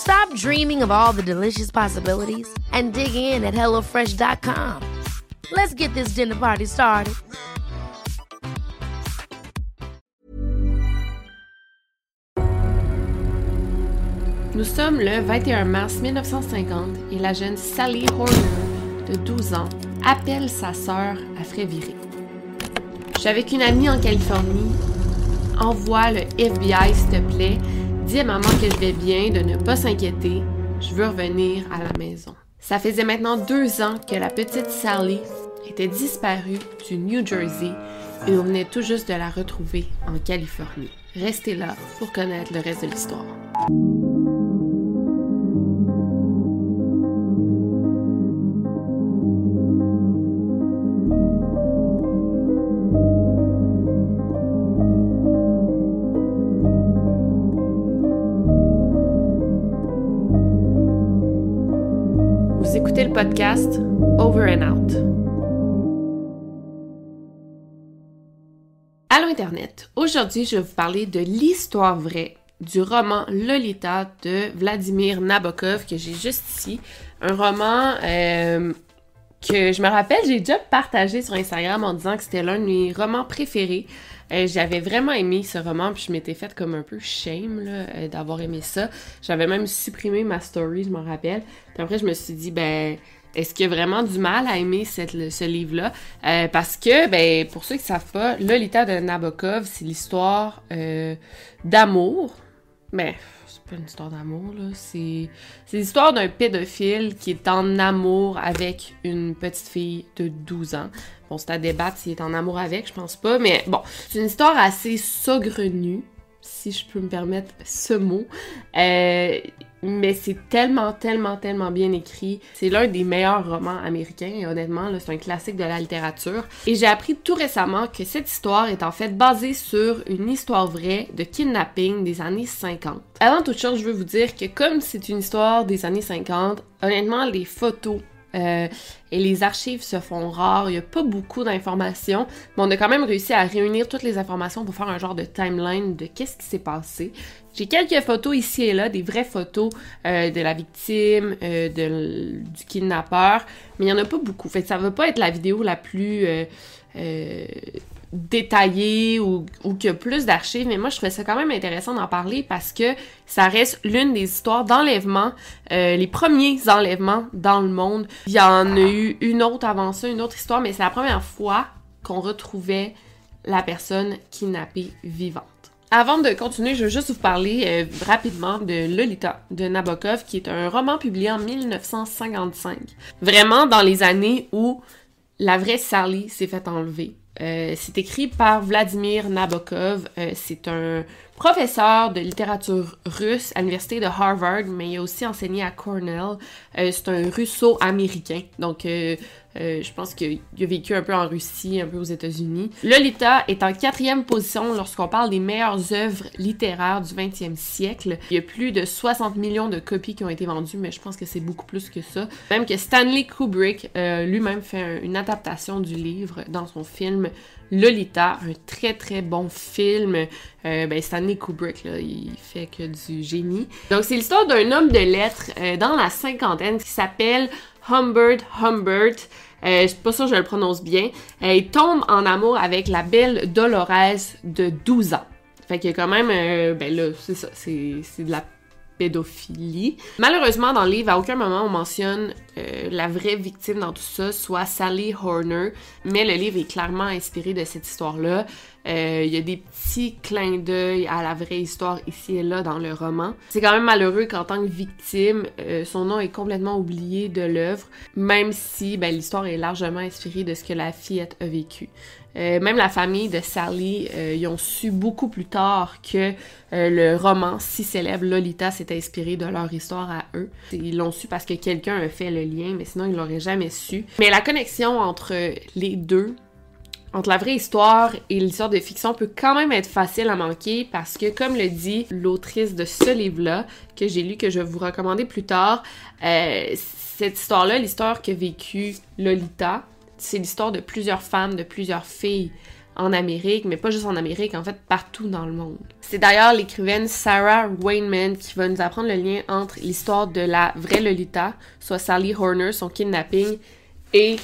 Stop dreaming of all the delicious possibilities and dig in at HelloFresh.com. Let's get this dinner party started. Nous sommes le 21 mars 1950 et la jeune Sally Horner, de 12 ans, appelle sa sœur à Fréviré. Je suis avec une amie en Californie. Envoie le FBI, s'il te plaît. Dis à maman que je vais bien, de ne pas s'inquiéter. Je veux revenir à la maison. Ça faisait maintenant deux ans que la petite Sally était disparue du New Jersey et on venait tout juste de la retrouver en Californie. Restez là pour connaître le reste de l'histoire. Podcast Over and Out. Allô Internet! Aujourd'hui, je vais vous parler de l'histoire vraie du roman Lolita de Vladimir Nabokov que j'ai juste ici. Un roman euh, que je me rappelle, j'ai déjà partagé sur Instagram en disant que c'était l'un de mes romans préférés. Euh, J'avais vraiment aimé ce roman, puis je m'étais faite comme un peu shame euh, d'avoir aimé ça. J'avais même supprimé ma story, je m'en rappelle. Puis après, je me suis dit, ben, est-ce qu'il y a vraiment du mal à aimer ce livre-là? Euh, parce que, ben, pour ceux qui savent pas, Lolita de Nabokov, c'est l'histoire euh, d'amour. Mais c'est pas une histoire d'amour, là. C'est c'est l'histoire d'un pédophile qui est en amour avec une petite fille de 12 ans. Bon, c'est à débattre s'il est en amour avec, je pense pas. Mais bon, c'est une histoire assez saugrenue, si je peux me permettre ce mot. Euh, mais c'est tellement, tellement, tellement bien écrit. C'est l'un des meilleurs romans américains, et honnêtement, c'est un classique de la littérature. Et j'ai appris tout récemment que cette histoire est en fait basée sur une histoire vraie de kidnapping des années 50. Avant toute chose, je veux vous dire que comme c'est une histoire des années 50, honnêtement, les photos euh, et les archives se font rares, il n'y a pas beaucoup d'informations, mais on a quand même réussi à réunir toutes les informations pour faire un genre de timeline de qu'est-ce qui s'est passé. J'ai quelques photos ici et là, des vraies photos euh, de la victime, euh, de, du kidnappeur, mais il n'y en a pas beaucoup. Fait que ça va pas être la vidéo la plus détaillée ou, ou qui a plus d'archives, mais moi je trouvais ça quand même intéressant d'en parler parce que ça reste l'une des histoires d'enlèvement, euh, les premiers enlèvements dans le monde. Il y en a eu une autre avant ça, une autre histoire, mais c'est la première fois qu'on retrouvait la personne kidnappée vivante. Avant de continuer, je veux juste vous parler euh, rapidement de Lolita de Nabokov, qui est un roman publié en 1955. Vraiment dans les années où la vraie Sally s'est fait enlever. Euh, c'est écrit par Vladimir Nabokov. Euh, c'est un professeur de littérature russe à l'université de Harvard, mais il a aussi enseigné à Cornell. Euh, c'est un russo-américain. Donc, euh, euh, je pense qu'il a vécu un peu en Russie, un peu aux États-Unis. Lolita est en quatrième position lorsqu'on parle des meilleures œuvres littéraires du 20e siècle. Il y a plus de 60 millions de copies qui ont été vendues, mais je pense que c'est beaucoup plus que ça. Même que Stanley Kubrick lui-même fait un- une adaptation du livre dans son film Lolita, un très très bon film. Ben Stanley Kubrick, il fait que du génie. Donc c'est l'histoire d'un homme de lettres euh, dans la cinquantaine qui s'appelle Humbert Humbert. Euh, je suis pas sûre que je le prononce bien. Euh, il tombe en amour avec la belle Dolores de 12 ans. Fait que quand même, euh, ben là, c'est ça, c'est de la Malheureusement, dans le livre, à aucun moment on mentionne euh, la vraie victime dans tout ça, soit Sally Horner, mais le livre est clairement inspiré de cette histoire-là. Euh, il y a des petits clins d'œil à la vraie histoire ici et là dans le roman. C'est quand même malheureux qu'en tant que victime, euh, son nom est complètement oublié de l'œuvre, même si ben, l'histoire est largement inspirée de ce que la fillette a vécu. Euh, même la famille de Sally, ils ont su beaucoup plus tard que le roman si célèbre Lolita s'est inspiré de leur histoire à eux. Ils l'ont su parce que quelqu'un a fait le lien, mais sinon ils l'auraient jamais su. Mais la connexion entre les deux, entre la vraie histoire et l'histoire de fiction peut quand même être facile à manquer parce que, comme le dit l'autrice de ce livre-là, que j'ai lu, que je vais vous recommander plus tard, euh, cette histoire-là, l'histoire qu'a vécue Lolita, c'est l'histoire de plusieurs femmes, de plusieurs filles en Amérique, mais pas juste en Amérique, en fait partout dans le monde. C'est d'ailleurs l'écrivaine Sarah Weinman qui va nous apprendre le lien entre l'histoire de la vraie Lolita, soit Sally Horner, son kidnapping, et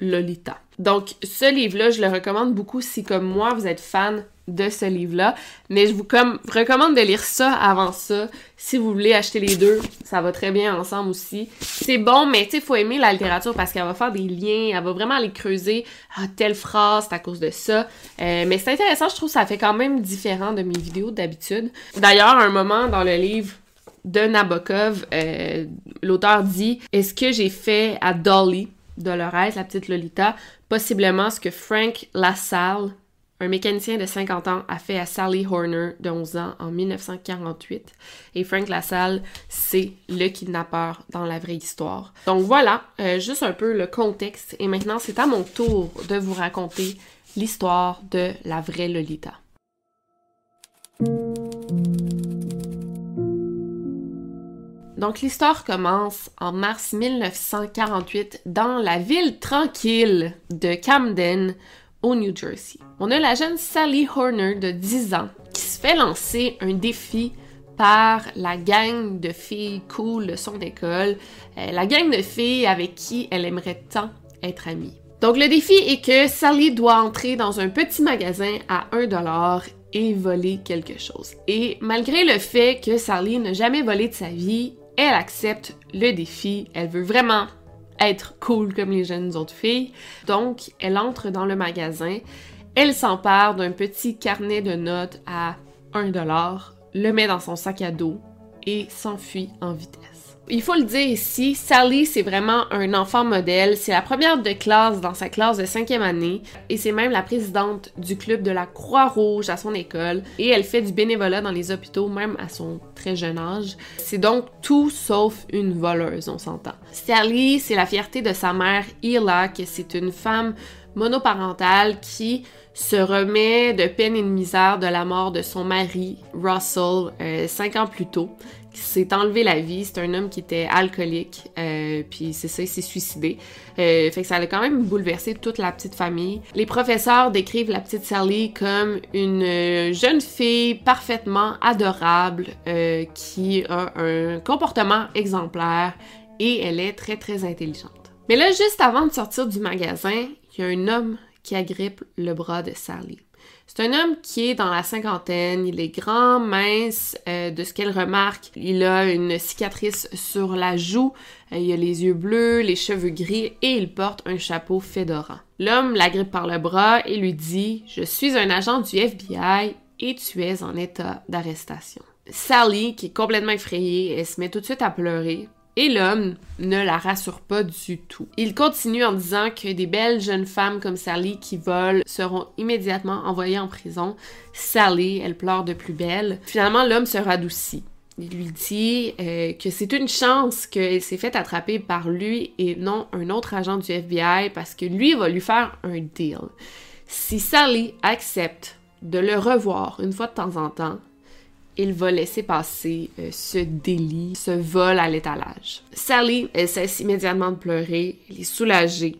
Lolita. Donc, ce livre-là, je le recommande beaucoup si, comme moi, vous êtes fan de ce livre-là. Mais je vous recommande de lire ça avant ça. Si vous voulez acheter les deux, ça va très bien ensemble aussi. C'est bon, mais tu sais, faut aimer la littérature parce qu'elle va faire des liens, elle va vraiment aller creuser. Ah, telle phrase, c'est à cause de ça. Euh, mais c'est intéressant, je trouve ça fait quand même différent de mes vidéos d'habitude. D'ailleurs, un moment dans le livre de Nabokov, euh, l'auteur dit « Est-ce que j'ai fait à Dolly ?» Dolores, la petite Lolita, possiblement ce que Frank LaSalle, un mécanicien de 50 ans, a fait à Sally Horner de 11 ans en 1948. Et Frank LaSalle, c'est le kidnappeur dans la vraie histoire. Donc voilà, euh, juste un peu le contexte. Et maintenant, c'est à mon tour de vous raconter l'histoire de la vraie Lolita. Donc l'histoire commence en mars 1948 dans la ville tranquille de Camden, au New Jersey. On a la jeune Sally Horner de 10 ans qui se fait lancer un défi par la gang de filles cool de son école, euh, la gang de filles avec qui elle aimerait tant être amie. Donc le défi est que Sally doit entrer dans un petit magasin à 1 dollar et voler quelque chose. Et malgré le fait que Sally n'a jamais volé de sa vie, elle accepte le défi, elle veut vraiment être cool comme les jeunes autres filles. Donc, elle entre dans le magasin, elle s'empare d'un petit carnet de notes à 1 dollar, le met dans son sac à dos et s'enfuit en vitesse. Il faut le dire ici, Sally, c'est vraiment un enfant modèle. C'est la première de classe dans sa classe de cinquième année et c'est même la présidente du club de la Croix-Rouge à son école et elle fait du bénévolat dans les hôpitaux même à son très jeune âge. C'est donc tout sauf une voleuse, on s'entend. Sally, c'est la fierté de sa mère, Ila, que c'est une femme monoparentale qui se remet de peine et de misère de la mort de son mari, Russell, euh, cinq ans plus tôt s'est enlevé la vie. C'est un homme qui était alcoolique, euh, puis c'est ça, il s'est suicidé. Euh, fait que ça a quand même bouleversé toute la petite famille. Les professeurs décrivent la petite Sally comme une euh, jeune fille parfaitement adorable, qui a un comportement exemplaire et elle est très très intelligente. Mais là, juste avant de sortir du magasin, il y a un homme qui agrippe le bras de Sally. C'est un homme qui est dans la cinquantaine, il est grand, mince, euh, de ce qu'elle remarque, il a une cicatrice sur la joue, euh, il a les yeux bleus, les cheveux gris et il porte un chapeau fédorant. L'homme la grippe par le bras et lui dit « Je suis un agent du FBI et tu es en état d'arrestation. » Sally, qui est complètement effrayée, elle se met tout de suite à pleurer et l'homme ne la rassure pas du tout. Il continue en disant que des belles jeunes femmes comme Sally qui volent seront immédiatement envoyées en prison. Sally, elle pleure de plus belle. Finalement, l'homme se radoucit. Il lui dit euh, que c'est une chance qu'elle s'est fait attraper par lui et non un autre agent du FBI parce que lui va lui faire un deal. Si Sally accepte de le revoir une fois de temps en temps, il va laisser passer euh, ce délit, ce vol à l'étalage. Sally, elle cesse immédiatement de pleurer, elle est soulagée.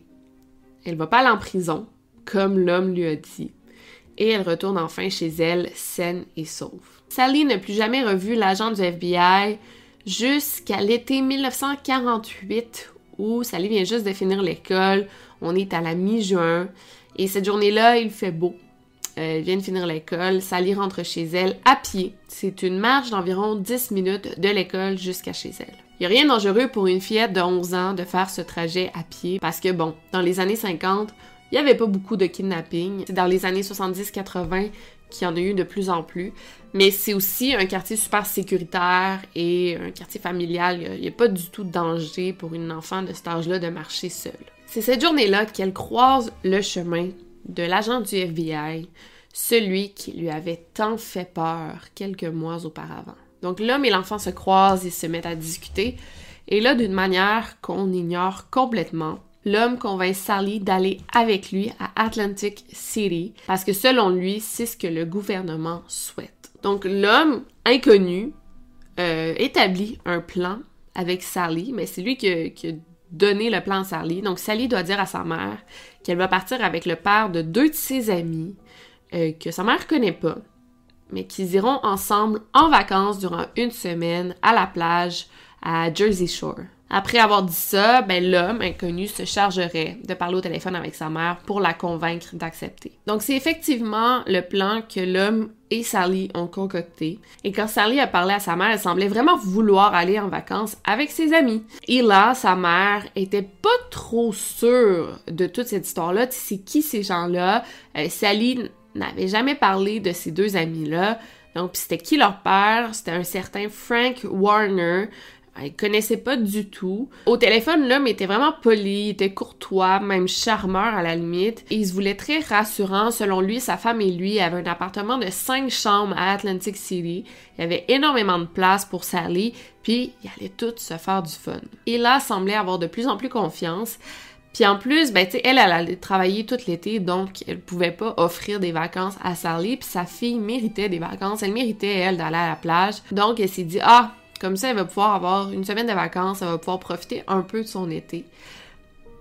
Elle va pas aller en prison, comme l'homme lui a dit, et elle retourne enfin chez elle, saine et sauve. Sally n'a plus jamais revu l'agent du FBI jusqu'à l'été 1948, où Sally vient juste de finir l'école. On est à la mi-juin, et cette journée-là, il fait beau. Euh, vient de finir l'école, Sally rentre chez elle à pied. C'est une marche d'environ 10 minutes de l'école jusqu'à chez elle. Il n'y a rien de dangereux pour une fillette de 11 ans de faire ce trajet à pied parce que, bon, dans les années 50, il n'y avait pas beaucoup de kidnapping. C'est dans les années 70-80 qu'il y en a eu de plus en plus. Mais c'est aussi un quartier super sécuritaire et un quartier familial. Il n'y a, pas du tout de danger pour une enfant de cet âge-là de marcher seule. C'est cette journée-là qu'elle croise le chemin de l'agent du FBI, celui qui lui avait tant fait peur quelques mois auparavant. Donc l'homme et l'enfant se croisent et se mettent à discuter. Et là, d'une manière qu'on ignore complètement, l'homme convainc Sally d'aller avec lui à Atlantic City parce que selon lui, c'est ce que le gouvernement souhaite. Donc l'homme inconnu euh, établit un plan avec Sally, mais c'est lui qui a, donné le plan à Sally. Donc Sally doit dire à sa mère qu'elle va partir avec le père de deux de ses amis euh, que sa mère connaît pas, mais qu'ils iront ensemble en vacances durant une semaine à la plage à Jersey Shore. Après avoir dit ça, ben, l'homme inconnu se chargerait de parler au téléphone avec sa mère pour la convaincre d'accepter. Donc c'est effectivement le plan que l'homme et Sally ont concocté. Et quand Sally a parlé à sa mère, elle semblait vraiment vouloir aller en vacances avec ses amis. Et là, sa mère était pas trop sûre de toute cette histoire-là. C'est qui ces gens-là? Euh, Sally n'avait jamais parlé de ces deux amis-là. Donc, c'était qui leur père? C'était un certain Frank Warner, elle connaissait pas du tout. Au téléphone, l'homme était vraiment poli, était courtois, même charmeur à la limite. Il se voulait très rassurant. Selon lui, sa femme et lui avaient un appartement de cinq chambres à Atlantic City. Il y avait énormément de place pour Sally, puis il allait tout se faire du fun. Et là, semblait avoir de plus en plus confiance. Puis en plus, ben, elle, elle allait travailler tout l'été, donc elle pouvait pas offrir des vacances à Sally, puis sa fille méritait des vacances. Elle méritait, elle, d'aller à la plage. Donc elle s'est dit, ah, comme ça, elle va pouvoir avoir une semaine de vacances, elle va pouvoir profiter un peu de son été.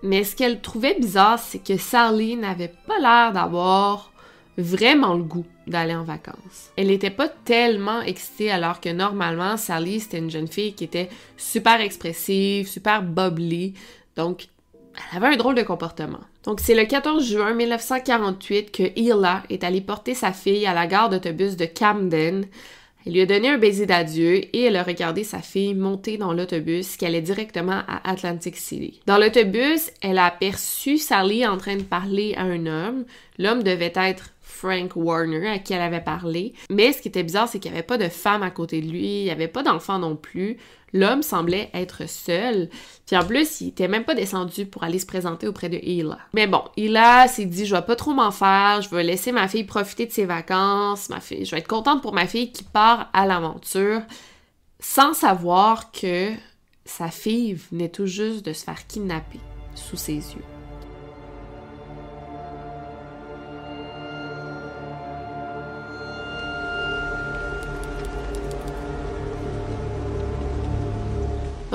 Mais ce qu'elle trouvait bizarre, c'est que Sally n'avait pas l'air d'avoir vraiment le goût d'aller en vacances. Elle n'était pas tellement excitée alors que normalement Sally c'était une jeune fille qui était super expressive, super bubbly, donc elle avait un drôle de comportement. Donc c'est le 14 juin 1948 que Hila est allée porter sa fille à la gare d'autobus de Camden elle lui a donné un baiser d'adieu et elle a regardé sa fille monter dans l'autobus qui allait directement à Atlantic City. Dans l'autobus, elle a aperçu Sally en train de parler à un homme. L'homme devait être Frank Warner à qui elle avait parlé. Mais ce qui était bizarre, c'est qu'il n'y avait pas de femme à côté de lui, il n'y avait pas d'enfant non plus. L'homme semblait être seul. Puis en plus, il était même pas descendu pour aller se présenter auprès de Hila. Mais bon, Hila s'est dit, je vais pas trop m'en faire, je vais laisser ma fille profiter de ses vacances, ma fille, je vais être contente pour ma fille qui part à l'aventure, sans savoir que sa fille venait tout juste de se faire kidnapper sous ses yeux.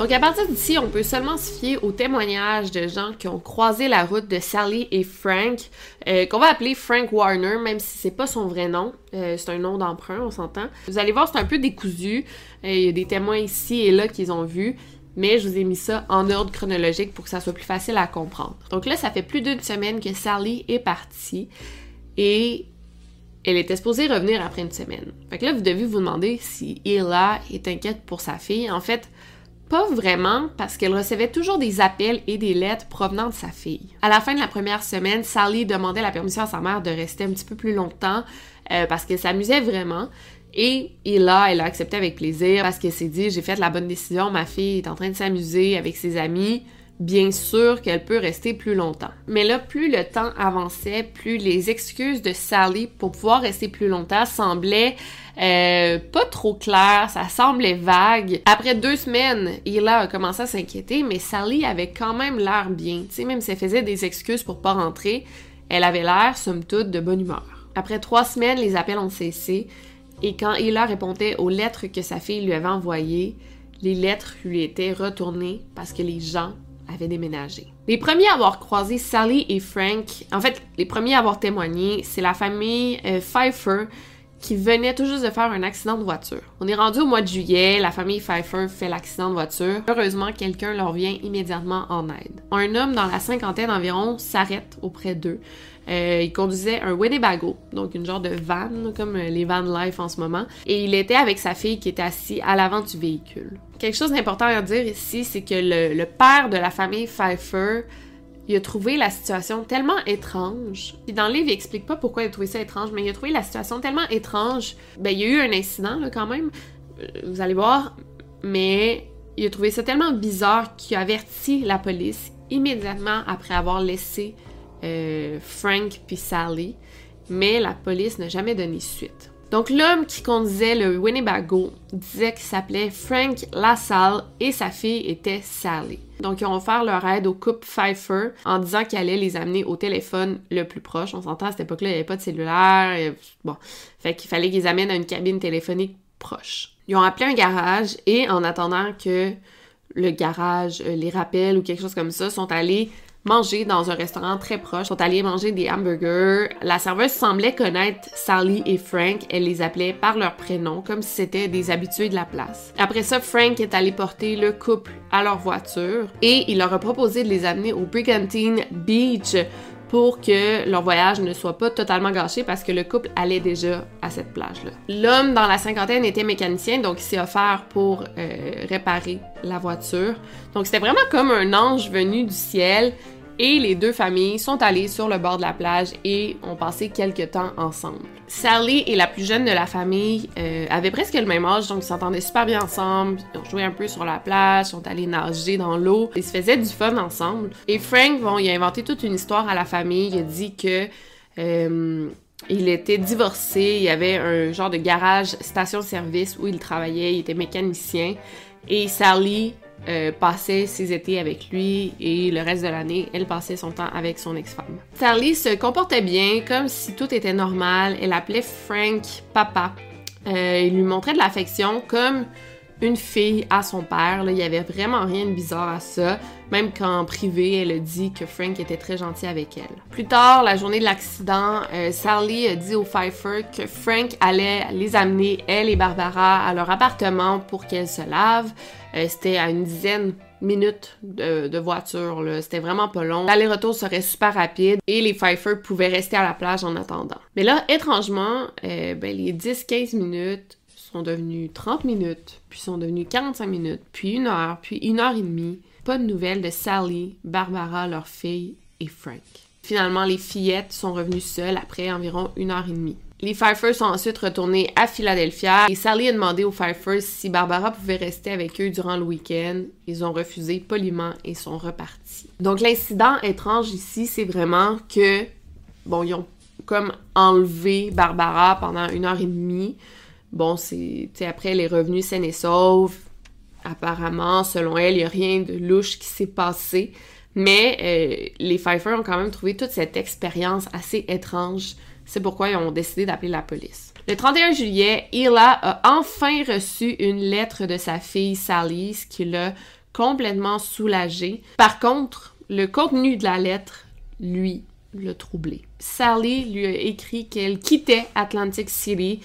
Donc à partir d'ici, on peut seulement se fier aux témoignages de gens qui ont croisé la route de Sally et Frank, euh, qu'on va appeler Frank Warner, même si c'est pas son vrai nom. Euh, c'est un nom d'emprunt, on s'entend. Vous allez voir, c'est un peu décousu. Euh, il y a des témoins ici et là qu'ils ont vu. Mais je vous ai mis ça en ordre chronologique pour que ça soit plus facile à comprendre. Donc là, ça fait plus d'une semaine que Sally est partie et elle était supposée revenir après une semaine. Fait que là, vous devez vous demander si Hila est inquiète pour sa fille. En fait, pas vraiment, parce qu'elle recevait toujours des appels et des lettres provenant de sa fille. À la fin de la première semaine, Sally demandait la permission à sa mère de rester un petit peu plus longtemps euh, parce qu'elle s'amusait vraiment. Et, là, elle a accepté avec plaisir parce qu'elle s'est dit j'ai fait la bonne décision, ma fille est en train de s'amuser avec ses amis, bien sûr qu'elle peut rester plus longtemps. Mais là, plus le temps avançait, plus les excuses de Sally pour pouvoir rester plus longtemps semblaient euh, pas trop clair, ça semblait vague. Après deux semaines, Hila a commencé à s'inquiéter, mais Sally avait quand même l'air bien. Tu sais, même si elle faisait des excuses pour pas rentrer, elle avait l'air, somme toute, de bonne humeur. Après trois semaines, les appels ont cessé, et quand Hila répondait aux lettres que sa fille lui avait envoyées, les lettres lui étaient retournées parce que les gens déménagé. Les premiers à avoir croisé Sally et Frank, en fait, les premiers à avoir témoigné, c'est la famille euh, Pfeiffer, qui venait tout juste de faire un accident de voiture. On est rendu au mois de juillet, la famille Pfeiffer fait l'accident de voiture. Heureusement, quelqu'un leur vient immédiatement en aide. Un homme dans la cinquantaine environ s'arrête auprès d'eux. Euh, il conduisait un Winnebago, donc une genre de van, comme euh, les van life en ce moment. Et il était avec sa fille qui était assis à l'avant du véhicule. Quelque chose d'important à dire ici, c'est que le, père de la famille Pfeiffer, il a trouvé la situation tellement étrange. Puis dans le livre, il explique pas pourquoi il a trouvé ça étrange, mais il a trouvé la situation tellement étrange. Ben, il y a eu un incident, là, quand même. Euh, vous allez voir. Mais il a trouvé ça tellement bizarre qu'il a averti la police immédiatement après avoir laissé euh, Frank puis Sally, mais la police n'a jamais donné suite. Donc l'homme qui conduisait le Winnebago disait qu'il s'appelait Frank LaSalle et sa fille était Sally. Donc ils ont offert leur aide au couple Pfeiffer en disant qu'il allait les amener au téléphone le plus proche. On s'entend à cette époque-là, il n'y avait pas de cellulaire. Bon, fait qu'il fallait qu'ils amènent à une cabine téléphonique proche. Ils ont appelé un garage et en attendant que le garage euh, les rappelle ou quelque chose comme ça, sont allés manger dans un restaurant très proche, sont allés manger des hamburgers. La serveuse semblait connaître Sally et Frank, elle les appelait par leur prénom, comme si c'était des habitués de la place. Après ça, Frank est allé porter le couple à leur voiture et il leur a proposé de les amener au Brigantine Beach pour que leur voyage ne soit pas totalement gâché parce que le couple allait déjà à cette plage-là. L'homme dans la cinquantaine était mécanicien, donc il s'est offert pour euh, réparer la voiture. Donc c'était vraiment comme un ange venu du ciel et les deux familles sont allées sur le bord de la plage et ont passé quelques temps ensemble. Sally et la plus jeune de la famille euh, avaient presque le même âge, donc ils s'entendaient super bien ensemble. Ils ont joué un peu sur la plage, sont allés nager dans l'eau. Ils se faisaient du fun ensemble. Et Frank, bon, il a inventé toute une histoire à la famille. Il a dit que euh, il était divorcé, il y avait un genre de garage station-service où il travaillait, il était mécanicien. Et Sally euh, passait ses étés avec lui et le reste de l'année, elle passait son temps avec son ex-femme. Sally se comportait bien, comme si tout était normal. Elle appelait Frank papa. Euh, il lui montrait de l'affection comme une fille à son père. Là, il y avait vraiment rien de bizarre à ça. Même qu'en privé, elle a dit que Frank était très gentil avec elle. Plus tard, la journée de l'accident, euh, Sally a dit au Pfeiffer que Frank allait les amener, elle et Barbara, à leur appartement pour qu'elles se lavent. Euh, c'était à une dizaine minutes de, voiture. C'était vraiment pas long. L'aller-retour serait super rapide et les Pfeiffer pouvaient rester à la plage en attendant. Mais là, étrangement, euh, ben, les 10-15 minutes sont devenues 30 minutes, puis sont devenues 45 minutes, puis une heure, puis une heure et demie. Pas de nouvelles de Sally, Barbara, leur fille et Frank. Finalement, les fillettes sont revenues seules après environ une heure et demie. Les Pfeiffer sont ensuite retournés à Philadelphia et Sally a demandé aux Pfeiffer si Barbara pouvait rester avec eux durant le week-end. Ils ont refusé poliment et sont repartis. Donc l'incident étrange ici, c'est vraiment que, bon, ils ont comme enlevé Barbara pendant une heure et demie. Bon, c'est, après, elle est revenue saine et sauve. Apparemment, selon elle, il n'y a rien de louche qui s'est passé. Mais euh, les Pfeiffer ont quand même trouvé toute cette expérience assez étrange. C'est pourquoi ils ont décidé d'appeler la police. Le 31 juillet, Hila a enfin reçu une lettre de sa fille Sally, ce qui l'a complètement soulagée. Par contre, le contenu de la lettre, lui, l'a troublé. Sally lui a écrit qu'elle quittait Atlantic City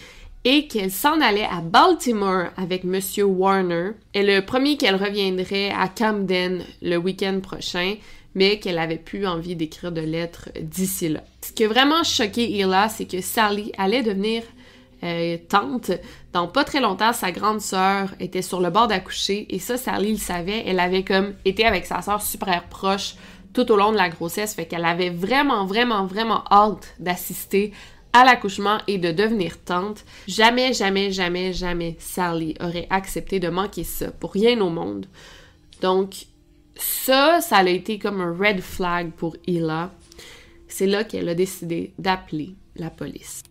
et qu'elle s'en allait à Baltimore avec Monsieur Warner et le premier qu'elle reviendrait à Camden le week-end prochain, mais qu'elle avait plus envie d'écrire de lettres d'ici là. Ce qui a vraiment choqué Hila, c'est que Sally allait devenir euh, tante. Dans pas très longtemps, sa grande sœur était sur le bord d'accoucher et ça, Sally le savait. Elle avait comme été avec sa sœur super proche tout au long de la grossesse, fait qu'elle avait vraiment, vraiment, vraiment hâte d'assister à l'accouchement et de devenir tante. Jamais, jamais, jamais, jamais Sally aurait accepté de manquer ça pour rien au monde. Donc, ça, ça a été comme un red flag pour Hila. C'est là qu'elle a décidé d'appeler la police.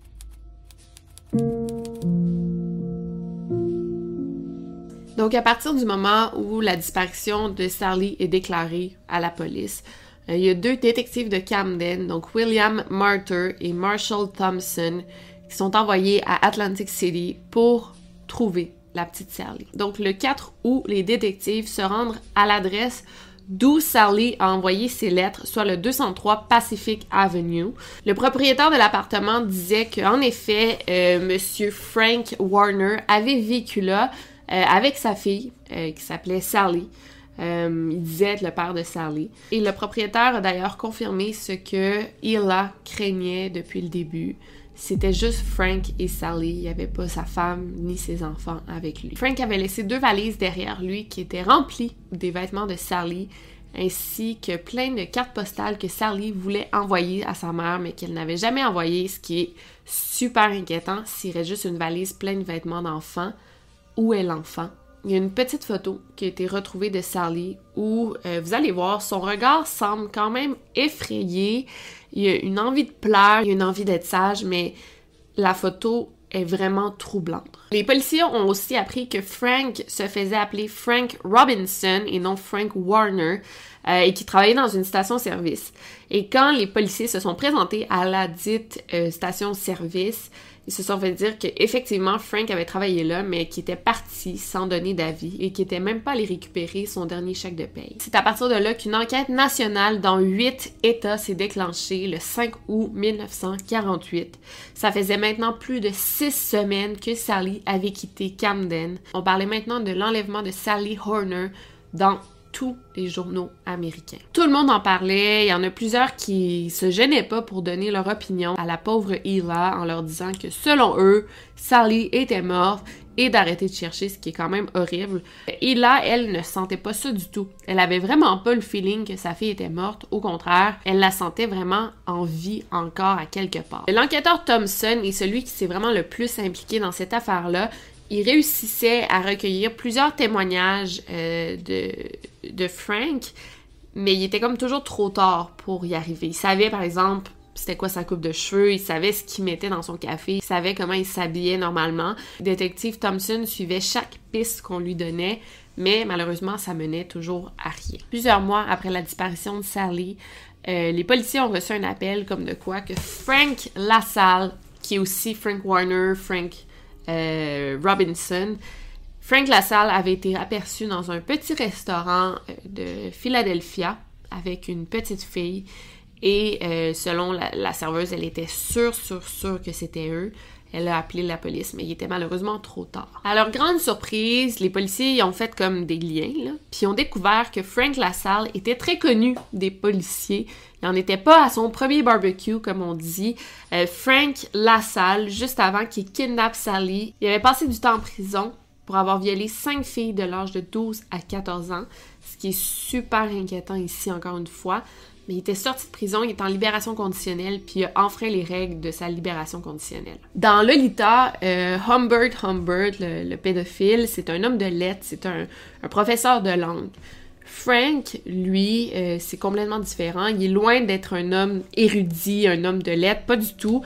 Donc, à partir du moment où la disparition de Sally est déclarée à la police, il y a deux détectives de Camden, donc William Martyr et Marshall Thompson, qui sont envoyés à Atlantic City pour trouver la petite Sally. Donc le 4 août, les détectives se rendent à l'adresse d'où Sally a envoyé ses lettres, soit le 203 Pacific Avenue. Le propriétaire de l'appartement disait qu'en effet, euh, Monsieur Frank Warner avait vécu là euh, avec sa fille, qui s'appelait Sally. Euh, il disait être le père de Sally. Et le propriétaire a d'ailleurs confirmé ce que Hila craignait depuis le début. C'était juste Frank et Sally. Il n'y avait pas sa femme ni ses enfants avec lui. Frank avait laissé deux valises derrière lui qui étaient remplies des vêtements de Sally ainsi que plein de cartes postales que Sally voulait envoyer à sa mère mais qu'elle n'avait jamais envoyées, ce qui est super inquiétant s'il reste juste une valise pleine de vêtements d'enfant. Où est l'enfant? Il y a une petite photo qui a été retrouvée de Sally où euh, vous allez voir, son regard semble quand même effrayé. Il y a une envie de pleurer, il y a une envie d'être sage, mais la photo est vraiment troublante. Les policiers ont aussi appris que Frank se faisait appeler Frank Robinson et non Frank Warner euh, et qui travaillait dans une station-service. Et quand les policiers se sont présentés à la dite euh, station-service, ils se sont fait dire qu'effectivement Frank avait travaillé là, mais qu'il était parti sans donner d'avis et qu'il était même pas allé récupérer son dernier chèque de paye. C'est à partir de là qu'une enquête nationale dans huit États s'est déclenchée le 5 août 1948. Ça faisait maintenant plus de six semaines que Sally avait quitté Camden. On parlait maintenant de l'enlèvement de Sally Horner dans tous les journaux américains. Tout le monde en parlait, il y en a plusieurs qui se gênaient pas pour donner leur opinion à la pauvre Hila en leur disant que selon eux, Sally était morte et d'arrêter de chercher, ce qui est quand même horrible. Hila, elle ne sentait pas ça du tout. Elle avait vraiment pas le feeling que sa fille était morte. Au contraire, elle la sentait vraiment en vie encore à quelque part. L'enquêteur Thompson est celui qui s'est vraiment le plus impliqué dans cette affaire-là il réussissait à recueillir plusieurs témoignages euh, de, de Frank, mais il était comme toujours trop tard pour y arriver. Il savait, par exemple, c'était quoi sa coupe de cheveux, il savait ce qu'il mettait dans son café, il savait comment il s'habillait normalement. Le détective Thompson suivait chaque piste qu'on lui donnait, mais malheureusement, ça menait toujours à rien. Plusieurs mois après la disparition de Sally, euh, les policiers ont reçu un appel comme de quoi que Frank Lassalle, qui est aussi Frank Warner, Frank euh, Robinson, Frank LaSalle avait été aperçu dans un petit restaurant euh, de Philadelphia avec une petite fille et euh, selon la, serveuse, elle était sûre, sûre, sûre que c'était eux. Elle a appelé la police, mais il était malheureusement trop tard. À leur grande surprise, les policiers ont fait comme des liens, puis ont découvert que Frank LaSalle était très connu des policiers. Il n'en était pas à son premier barbecue, comme on dit. Euh, Frank LaSalle, juste avant qu'il kidnappe Sally, il avait passé du temps en prison pour avoir violé cinq filles de l'âge de 12 à 14 ans, ce qui est super inquiétant ici encore une fois mais il était sorti de prison, il est en libération conditionnelle, puis il a enfreint les règles de sa libération conditionnelle. Dans Lolita, euh, Humbert Humbert, le, pédophile, c'est un homme de lettres, c'est un, professeur de langue. Frank, lui, euh, c'est complètement différent. Il est loin d'être un homme érudit, un homme de lettres, pas du tout.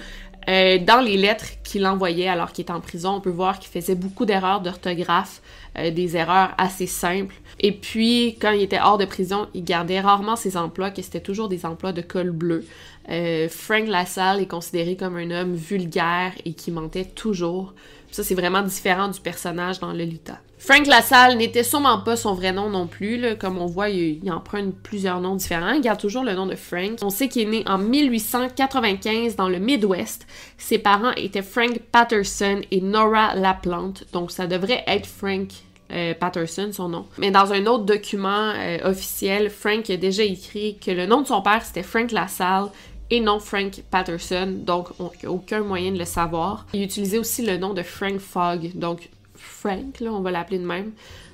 Euh, dans les lettres qu'il envoyait alors qu'il était en prison, on peut voir qu'il faisait beaucoup d'erreurs d'orthographe, euh, des erreurs assez simples. Et puis, quand il était hors de prison, il gardait rarement ses emplois, que c'était toujours des emplois de col bleu. Euh, Frank Lassalle est considéré comme un homme vulgaire et qui mentait toujours. Ça, c'est vraiment différent du personnage dans Lolita. Frank Lassalle n'était sûrement pas son vrai nom non plus. Comme on voit, il, il, emprunte plusieurs noms différents. Il garde toujours le nom de Frank. On sait qu'il est né en 1895 dans le Midwest. Ses parents étaient Frank Patterson et Nora Laplante. Donc, ça devrait être Frank euh, Patterson, son nom. Mais dans un autre document euh, officiel, Frank a déjà écrit que le nom de son père, c'était Frank Lassalle et non Frank Patterson, donc on aucun moyen de le savoir. Il utilisait aussi le nom de Frank Fogg, donc Frank, là, on va l'appeler de même.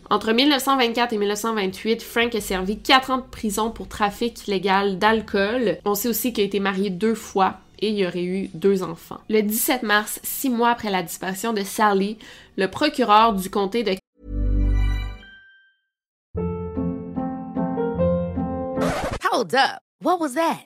Entre 1924 et 1928, Frank a servi 4 ans de prison pour trafic illégal d'alcool. On sait aussi qu'il a été marié deux fois et il y aurait eu deux enfants. Le 17 mars, six mois après la disparition de Sally, le procureur du comté de Hold up. What was that?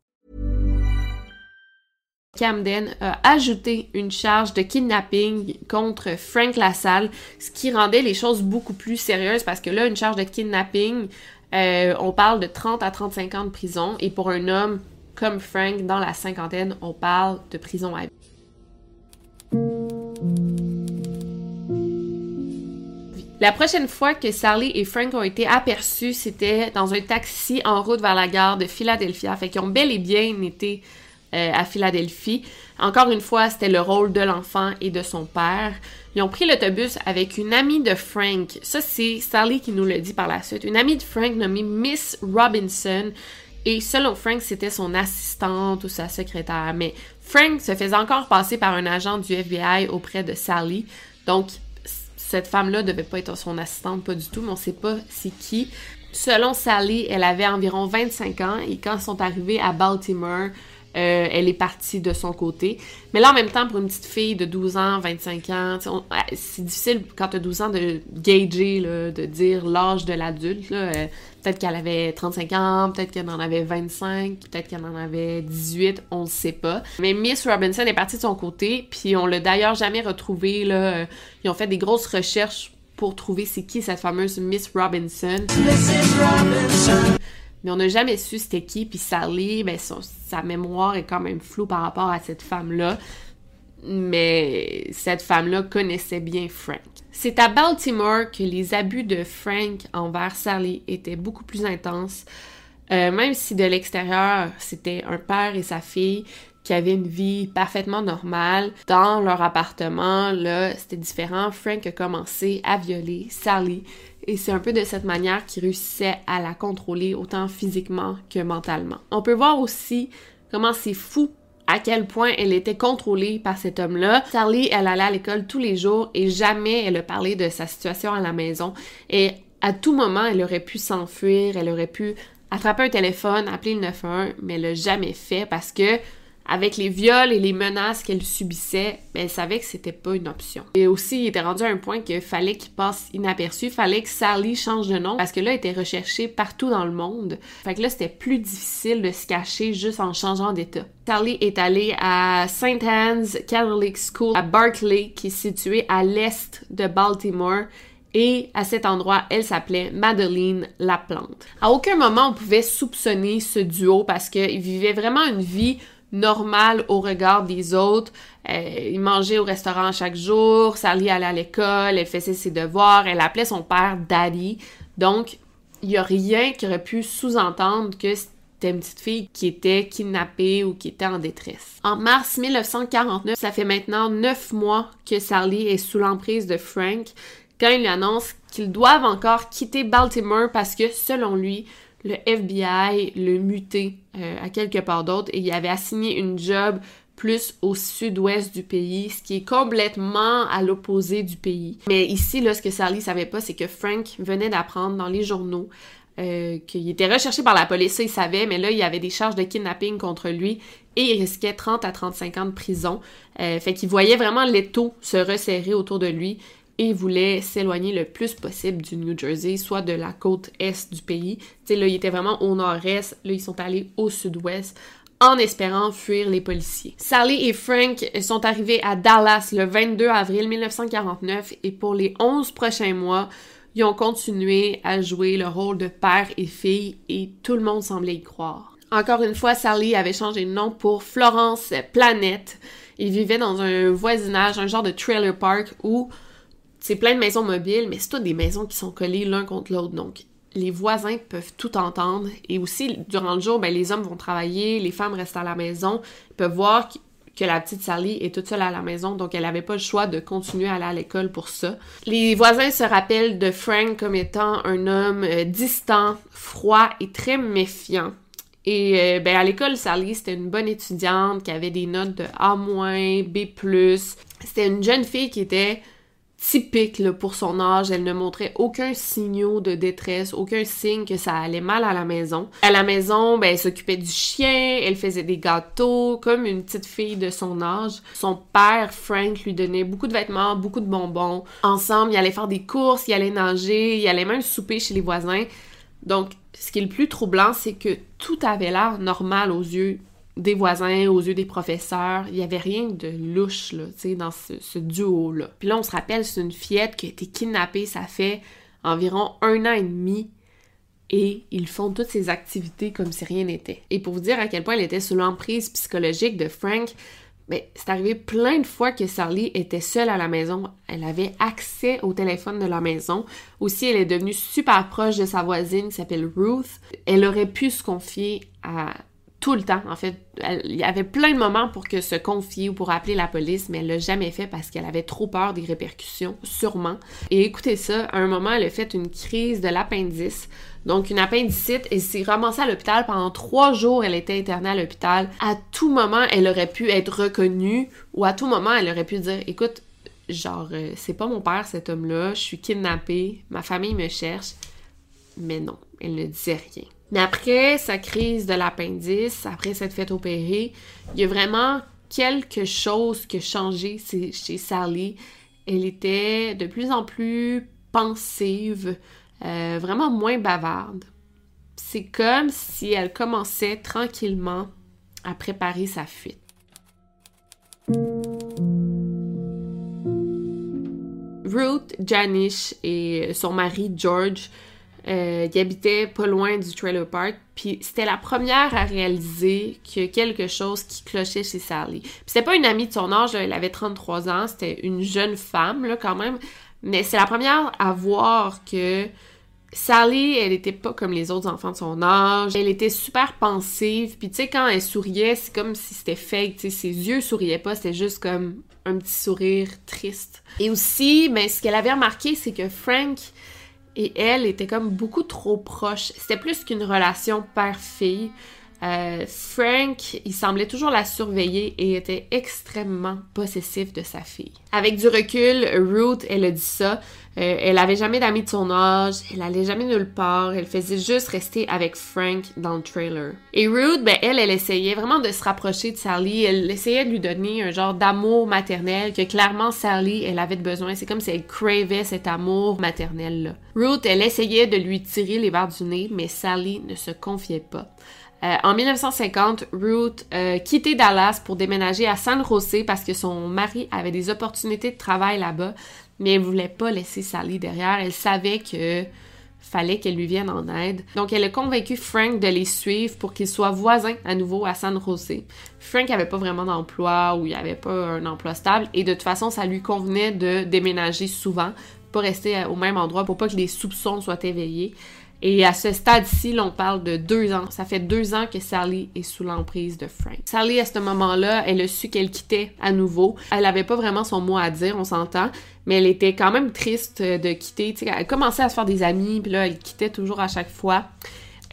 Camden a ajouté une charge de kidnapping contre Frank Lassalle, ce qui rendait les choses beaucoup plus sérieuses parce que là, une charge de kidnapping, euh, on parle de 30 à 35 ans de prison et pour un homme comme Frank dans la cinquantaine, on parle de prison à vie. La prochaine fois que Sally et Frank ont été aperçus, c'était dans un taxi en route vers la gare de Philadelphia. Fait qu'ils ont bel et bien été euh, à Philadelphie. Encore une fois, c'était le rôle de l'enfant et de son père. Ils ont pris l'autobus avec une amie de Frank. Ça, c'est Sally qui nous le dit par la suite. Une amie de Frank nommée Miss Robinson. Et selon Frank, c'était son assistante ou sa secrétaire. Mais Frank se faisait encore passer par un agent du FBI auprès de Sally. Donc, cette femme-là devait pas être son assistante, pas du tout, mais on sait pas c'est qui. Selon Sally, elle avait environ 25 ans et quand ils sont arrivés à Baltimore, euh, elle est partie de son côté. Mais là, en même temps, pour une petite fille de 12 ans, 25 ans, c'est difficile quand tu as 12 ans de gager, de dire l'âge de l'adulte. Euh, peut-être qu'elle avait 35 ans, peut-être qu'elle en avait 25, peut-être qu'elle en avait 18, on ne sait pas. Mais Miss Robinson est partie de son côté, puis on l'a d'ailleurs jamais retrouvée. Là. Ils ont fait des grosses recherches pour trouver c'est qui cette fameuse Miss Robinson. Mrs. Robinson mais on n'a jamais su c'était qui. Puis Sally, ben, sa, mémoire est quand même floue par rapport à cette femme-là. Mais cette femme-là connaissait bien Frank. C'est à Baltimore que les abus de Frank envers Sally étaient beaucoup plus intenses. Euh, même si de l'extérieur, c'était un père et sa fille qui avaient une vie parfaitement normale. Dans leur appartement, là, c'était différent. Frank a commencé à violer Sally et c'est un peu de cette manière qu'il réussissait à la contrôler autant physiquement que mentalement. On peut voir aussi comment c'est fou à quel point elle était contrôlée par cet homme-là. Charlie, elle allait à l'école tous les jours et jamais elle a parlé de sa situation à la maison. Et à tout moment, elle aurait pu s'enfuir, elle aurait pu attraper un téléphone, appeler le 911, mais elle l'a jamais fait parce que avec les viols et les menaces qu'elle subissait, elle savait que c'était pas une option. Et aussi, il était rendu à un point qu'il fallait qu'il passe inaperçu, fallait que Sally change de nom parce que là, elle était recherchée partout dans le monde. Fait que là, c'était plus difficile de se cacher juste en changeant d'état. Sally est allée à St. Anne's Catholic School à Berkeley, qui est située à l'est de Baltimore. Et à cet endroit, elle s'appelait Madeline Laplante. À aucun moment on pouvait soupçonner ce duo parce qu'ils vivaient vraiment une vie normal au regard des autres. Euh, il mangeait au restaurant chaque jour, Sally allait à l'école, elle faisait ses devoirs, elle appelait son père Daddy. Donc, il n'y a rien qui aurait pu sous-entendre que c'était une petite fille qui était kidnappée ou qui était en détresse. En mars 1949, ça fait maintenant neuf mois que Sally est sous l'emprise de Frank quand il lui annonce qu'ils doivent encore quitter Baltimore parce que, selon lui, le FBI le muté euh, à quelque part d'autre et il avait assigné une job plus au sud-ouest du pays, ce qui est complètement à l'opposé du pays. Mais ici, là, ce que Sally savait pas, c'est que Frank venait d'apprendre dans les journaux euh, qu'il était recherché par la police, ça il savait, mais là, il y avait des charges de kidnapping contre lui et il risquait 30 à 35 ans de prison. Euh, fait qu'il voyait vraiment l'étau se resserrer autour de lui et voulait s'éloigner le plus possible du New Jersey, soit de la côte est du pays. Tu sais, là, ils étaient vraiment au nord-est, là, ils sont allés au sud-ouest en espérant fuir les policiers. Sally et Frank sont arrivés à Dallas le 22 avril 1949 et pour les 11 prochains mois, ils ont continué à jouer le rôle de père et fille et tout le monde semblait y croire. Encore une fois, Sally avait changé de nom pour Florence Planète. Ils vivaient dans un voisinage, un genre de trailer park où c'est plein de maisons mobiles, mais c'est toutes des maisons qui sont collées l'un contre l'autre. Donc, les voisins peuvent tout entendre. Et aussi, durant le jour, ben, les hommes vont travailler, les femmes restent à la maison. Ils peuvent voir que la petite Sally est toute seule à la maison, donc elle n'avait pas le choix de continuer à aller à l'école pour ça. Les voisins se rappellent de Frank comme étant un homme euh, distant, froid et très méfiant. Et euh, ben, à l'école, Sally, c'était une bonne étudiante qui avait des notes de A-, B+. C'était une jeune fille qui était typique pour son âge. Elle ne montrait aucun signaux de détresse, aucun signe que ça allait mal à la maison. À la maison, ben, elle s'occupait du chien, elle faisait des gâteaux, comme une petite fille de son âge. Son père, Frank, lui donnait beaucoup de vêtements, beaucoup de bonbons. Ensemble, ils allaient faire des courses, ils allaient nager, ils allaient même souper chez les voisins. Donc, ce qui est le plus troublant, c'est que tout avait l'air normal aux yeux des voisins, aux yeux des professeurs. Il y avait rien de louche, là, tu sais, dans ce, duo-là. Puis là, on se rappelle, c'est une fillette qui a été kidnappée, ça fait environ un an et demi. Et ils font toutes ces activités comme si rien n'était. Et pour vous dire à quel point elle était sous l'emprise psychologique de Frank, mais c'est arrivé plein de fois que Sally était seule à la maison. Elle avait accès au téléphone de la maison. Aussi, elle est devenue super proche de sa voisine qui s'appelle Ruth. Elle aurait pu se confier à tout le temps. En fait, il y avait plein de moments pour que se confier ou pour appeler la police, mais elle l'a jamais fait parce qu'elle avait trop peur des répercussions, sûrement. Et écoutez ça, à un moment, elle a fait une crise de l'appendice. Donc, une appendicite, et s'est ramassée à l'hôpital pendant trois jours. Elle était internée à l'hôpital. À tout moment, elle aurait pu être reconnue ou à tout moment, elle aurait pu dire, écoute, genre, euh, c'est pas mon père, cet homme-là, je suis kidnappée, ma famille me cherche. Mais non, elle ne disait rien. Mais après sa crise de l'appendice, après s'être fait opérer, il y a vraiment quelque chose qui a changé chez Sally. Elle était de plus en plus pensive, euh, vraiment moins bavarde. C'est comme si elle commençait tranquillement à préparer sa fuite. Ruth Janish et son mari George euh, qui habitait pas loin du trailer park. Puis c'était la première à réaliser a quelque chose qui clochait chez Sally. Puis c'était pas une amie de son âge, elle avait 33 ans, c'était une jeune femme là, quand même. Mais c'est la première à voir que Sally, elle était pas comme les autres enfants de son âge. Elle était super pensive. Puis tu sais, quand elle souriait, c'est comme si c'était fake. Tu ses yeux souriaient pas, c'était juste comme un petit sourire triste. Et aussi, ben, ce qu'elle avait remarqué, c'est que Frank, et elle était comme beaucoup trop proche. C'était plus qu'une relation père-fille. Euh, Frank, il semblait toujours la surveiller et était extrêmement possessif de sa fille. Avec du recul, Ruth, elle a dit ça. Euh, elle avait jamais d'amis de son âge, elle allait jamais nulle part, elle faisait juste rester avec Frank dans le trailer. Et Ruth, ben elle, elle essayait vraiment de se rapprocher de Sally, elle essayait de lui donner un genre d'amour maternel que clairement Sally, elle avait besoin. C'est comme si elle cravait cet amour maternel là. Ruth, elle essayait de lui tirer les barres du nez, mais Sally ne se confiait pas. Euh, en 1950, Ruth euh, quittait Dallas pour déménager à San Jose parce que son mari avait des opportunités de travail là-bas, mais elle voulait pas laisser Sally derrière. Elle savait que fallait qu'elle lui vienne en aide. Donc elle a convaincu Frank de les suivre pour qu'ils soient voisins à nouveau à San Jose. Frank avait pas vraiment d'emploi ou il avait pas un emploi stable et de toute façon ça lui convenait de déménager souvent, pas rester au même endroit pour pas que les soupçons soient éveillés. Et à ce stade-ci, l'on parle de deux ans. Ça fait deux ans que Sally est sous l'emprise de Frank. Sally, à ce moment-là, elle a su qu'elle quittait à nouveau. Elle n'avait pas vraiment son mot à dire, on s'entend, mais elle était quand même triste de quitter. elle commençait à se faire des amis, puis là, elle quittait toujours à chaque fois.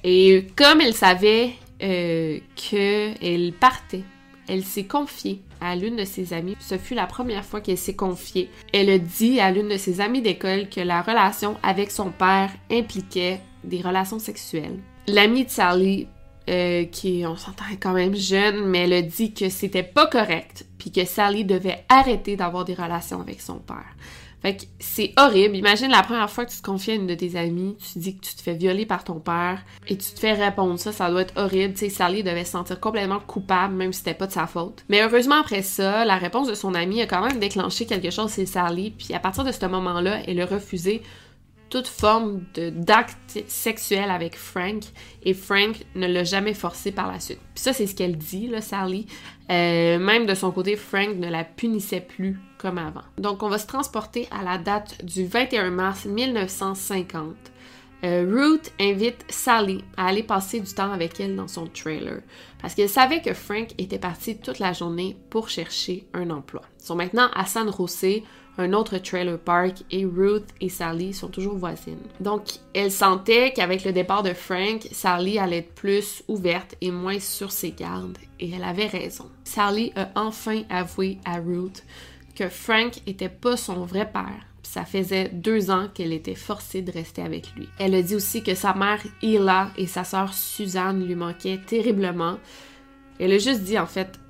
Et comme elle savait euh, qu'elle partait, elle s'est confiée à l'une de ses amies. Ce fut la première fois qu'elle s'est confiée. Elle a dit à l'une de ses amies d'école que la relation avec son père impliquait des relations sexuelles. L'amie de Sally, euh, qui, on s'entend quand même jeune, mais elle a dit que c'était pas correct, puis que Sally devait arrêter d'avoir des relations avec son père. Fait que c'est horrible. Imagine la première fois que tu te confies à une de tes amies, tu dis que tu te fais violer par ton père et tu te fais répondre ça, ça doit être horrible. Tu sais, Sally devait se sentir complètement coupable, même si c'était pas de sa faute. Mais heureusement, après ça, la réponse de son amie a quand même déclenché quelque chose chez Sally, puis à partir de ce moment-là, elle a refusé toute forme d'acte sexuel avec Frank et Frank ne l'a jamais forcé par la suite. Puis ça, c'est ce qu'elle dit, là, Sally. Euh, même de son côté, Frank ne la punissait plus comme avant. Donc, on va se transporter à la date du 21 mars 1950. Euh, Ruth invite Sally à aller passer du temps avec elle dans son trailer parce qu'elle savait que Frank était parti toute la journée pour chercher un emploi. Ils sont maintenant à San un autre trailer park et Ruth et Sally sont toujours voisines. Donc, elle sentait qu'avec le départ de Frank, Sally allait être plus ouverte et moins sur ses gardes, et elle avait raison. Sally a enfin avoué à Ruth que Frank était pas son vrai père. Ça faisait deux ans qu'elle était forcée de rester avec lui. Elle a dit aussi que sa mère Hila et sa sœur Suzanne lui manquaient terriblement. Elle a juste dit en fait,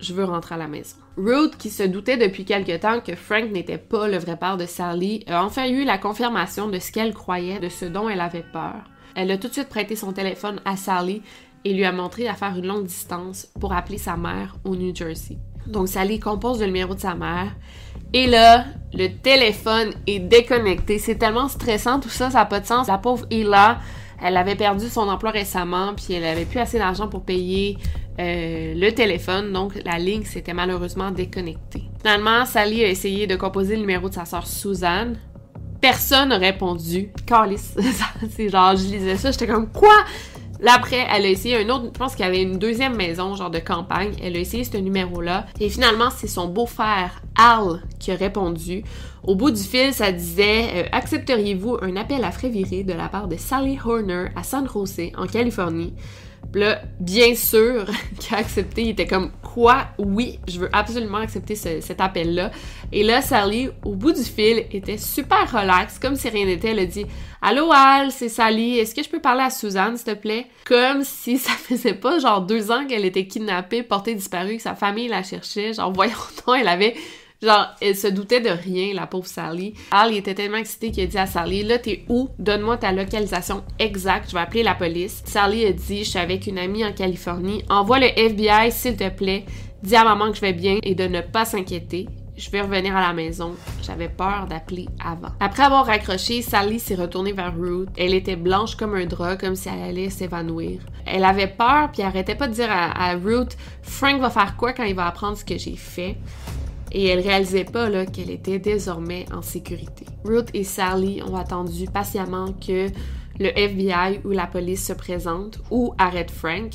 je veux rentrer à la maison. Ruth, qui se doutait depuis quelque temps que Frank n'était pas le vrai père de Sally, a enfin eu la confirmation de ce qu'elle croyait, de ce dont elle avait peur. Elle a tout de suite prêté son téléphone à Sally et lui a montré à faire une longue distance pour appeler sa mère au New Jersey. Donc Sally compose le numéro de sa mère. Et là, le téléphone est déconnecté. C'est tellement stressant, tout ça, ça n'a pas de sens. La pauvre Hila, elle avait perdu son emploi récemment, puis elle avait plus assez d'argent pour payer euh, le téléphone, donc la ligne s'était malheureusement déconnectée. Finalement, Sally a essayé de composer le numéro de sa sœur Suzanne. Personne n'a répondu. Carlis, c'est genre, je lisais ça, j'étais comme quoi? Là, après, elle a essayé un autre, je pense qu'il y avait une deuxième maison, genre de campagne. Elle a essayé ce numéro-là. Et finalement, c'est son beau-frère, Al, qui a répondu. Au bout du fil, ça disait euh, Accepteriez-vous un appel à frais de la part de Sally Horner à San Jose, en Californie? Là, bien sûr qu'il a accepté. Il était comme quoi? Oui, je veux absolument accepter cet appel-là. Et là, Sally, au bout du fil, était super relax, comme si rien n'était. Elle a dit Allô Al, c'est Sally, est-ce que je peux parler à Suzanne, s'il te plaît? Comme si ça faisait pas genre deux ans qu'elle était kidnappée, portée disparue, que sa famille la cherchait. Genre, voyons donc, elle avait Genre, elle se doutait de rien, la pauvre Sally. Al, était tellement excité qu'il a dit à Sally, là, t'es où? Donne-moi ta localisation exacte, je vais appeler la police. Sally a dit, je suis avec une amie en Californie. Envoie le FBI, s'il te plaît. Dis à maman que je vais bien et de ne pas s'inquiéter. Je vais revenir à la maison. J'avais peur d'appeler avant. Après avoir raccroché, Sally s'est retournée vers Ruth. Elle était blanche comme un drap, comme si elle allait s'évanouir. Elle avait peur, puis elle arrêtait pas de dire à Ruth Frank va faire quoi quand il va apprendre ce que j'ai fait et elle réalisait pas qu'elle était désormais en sécurité. Ruth et Sally ont attendu patiemment que le FBI ou la police se présente ou arrête Frank.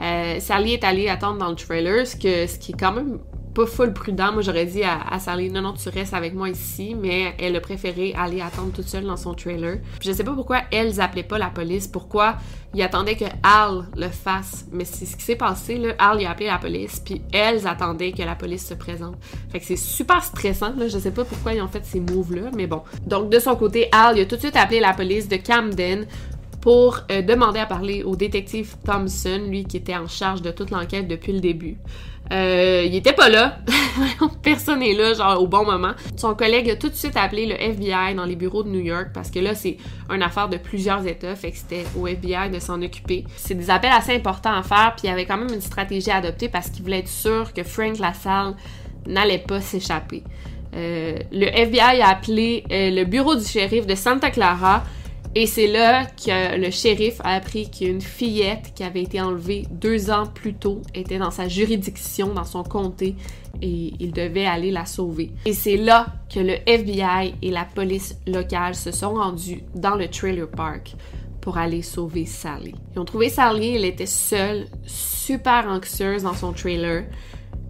Euh, Sally est allée attendre dans le trailer, que, ce qui est quand même pas full prudent. Moi, j'aurais dit à, Sally, non, non, tu restes avec moi ici, mais elle a préféré aller attendre toute seule dans son trailer. Puis je sais pas pourquoi elles appelaient pas la police, pourquoi ils attendaient que Al le fasse, mais c'est ce qui s'est passé, là. Al, il a appelé la police, puis elles attendaient que la police se présente. Fait que c'est super stressant, là. Je sais pas pourquoi ils ont fait ces moves-là, mais bon. Donc, de son côté, Al, il a tout de suite appelé la police de Camden pour euh, demander à parler au détective Thompson, lui qui était en charge de toute l'enquête depuis le début. Euh, il était pas là. Personne n'est là, genre au bon moment. Son collègue a tout de suite appelé le FBI dans les bureaux de New York parce que là, c'est une affaire de plusieurs États, fait que c'était au FBI de s'en occuper. C'est des appels assez importants à faire, puis il y avait quand même une stratégie à adopter parce qu'il voulait être sûr que Frank Lassalle n'allait pas s'échapper. Euh, le FBI a appelé le bureau du shérif de Santa Clara et c'est là que le shérif a appris qu'une fillette qui avait été enlevée deux ans plus tôt était dans sa juridiction, dans son comté, et il devait aller la sauver. Et c'est là que le FBI et la police locale se sont rendus dans le trailer park pour aller sauver Sally. Ils ont trouvé Sally, elle était seule, super anxieuse dans son trailer.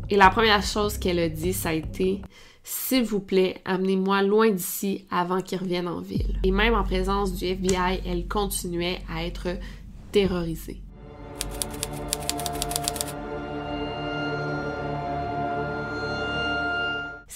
Et la première chose qu'elle a dit, ça a été s'il vous plaît, amenez-moi loin d'ici avant qu'il revienne en ville. Et même en présence du FBI, elle continuait à être terrorisée.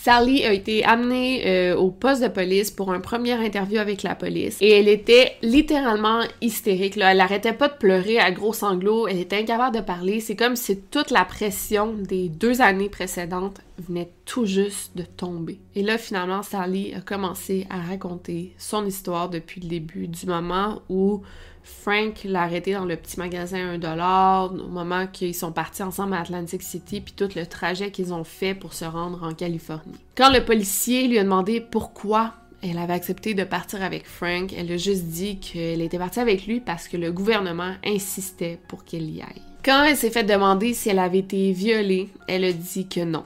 Sally a été amenée euh, au poste de police pour un premier interview avec la police et elle était littéralement hystérique. Elle arrêtait pas de pleurer à gros sanglots, elle était incapable de parler. C'est comme si toute la pression des deux années précédentes venait tout juste de tomber. Et là, finalement, Sally a commencé à raconter son histoire depuis le début, du moment où Frank l'a arrêté dans le petit magasin 1 dollar au moment qu'ils sont partis ensemble à Atlantic City, puis tout le trajet qu'ils ont fait pour se rendre en Californie. Quand le policier lui a demandé pourquoi elle avait accepté de partir avec Frank, elle a juste dit qu'elle était partie avec lui parce que le gouvernement insistait pour qu'elle y aille. Quand elle s'est fait demander si elle avait été violée, elle a dit que non.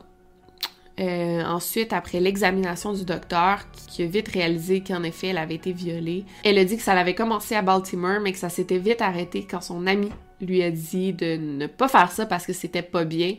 Euh, ensuite, après l'examination du docteur, qui a vite réalisé qu'en effet, elle avait été violée, elle a dit que ça avait commencé à Baltimore, mais que ça s'était vite arrêté quand son ami lui a dit de ne pas faire ça parce que c'était pas bien.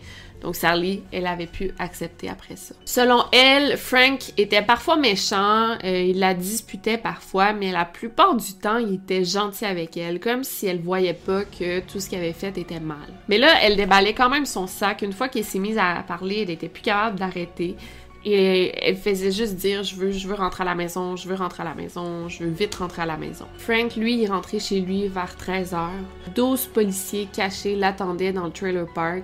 Donc Sally, elle avait pu accepter après ça. Selon elle, Frank était parfois méchant, euh, il la disputait parfois, mais la plupart du temps, il était gentil avec elle, comme si elle voyait pas que tout ce qu'il avait fait était mal. Mais là, elle déballait quand même son sac. Une fois qu'elle s'est mise à parler, elle était plus capable d'arrêter. Et elle faisait juste dire je veux, je veux rentrer à la maison, je veux rentrer à la maison, je veux vite rentrer à la maison. Frank, lui, est rentré chez lui vers 13h. 12 policiers cachés l'attendaient dans le trailer park.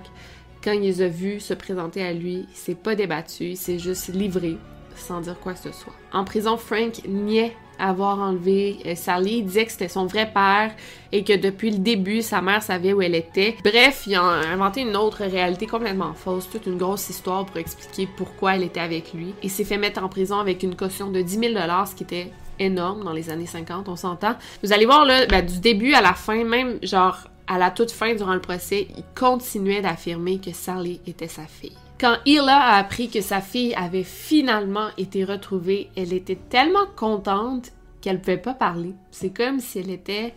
Quand il les a vus se présenter à lui, il s'est pas débattu, il s'est juste livré sans dire quoi que ce soit. En prison, Frank niait avoir enlevé euh, Sally. Il disait que c'était son vrai père et que depuis le début, sa mère savait où elle était. Bref, il a inventé une autre réalité complètement fausse, toute une grosse histoire pour expliquer pourquoi elle était avec lui. Il s'est fait mettre en prison avec une caution de 10 000 ce qui était énorme dans les années 50, on s'entend. Vous allez voir là, ben, du début à la fin, même genre à la toute fin durant le procès, il continuait d'affirmer que Sally était sa fille. Quand Hila a appris que sa fille avait finalement été retrouvée, elle était tellement contente qu'elle ne pouvait pas parler. C'est comme si elle était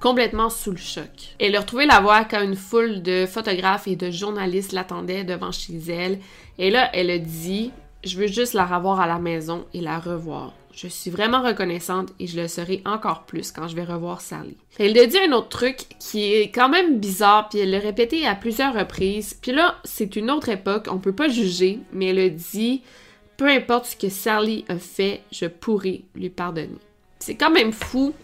complètement sous le choc. Elle a retrouvé la voix quand une foule de photographes et de journalistes l'attendaient devant chez elle. Et là, elle a dit Je veux juste la revoir à la maison et la revoir. Je suis vraiment reconnaissante et je le serai encore plus quand je vais revoir Sally. Elle a dit un autre truc qui est quand même bizarre, puis elle l'a répété à plusieurs reprises. Puis là, c'est une autre époque, on peut pas juger, mais elle a dit peu importe ce que Sally a fait, je pourrai lui pardonner. C'est quand même fou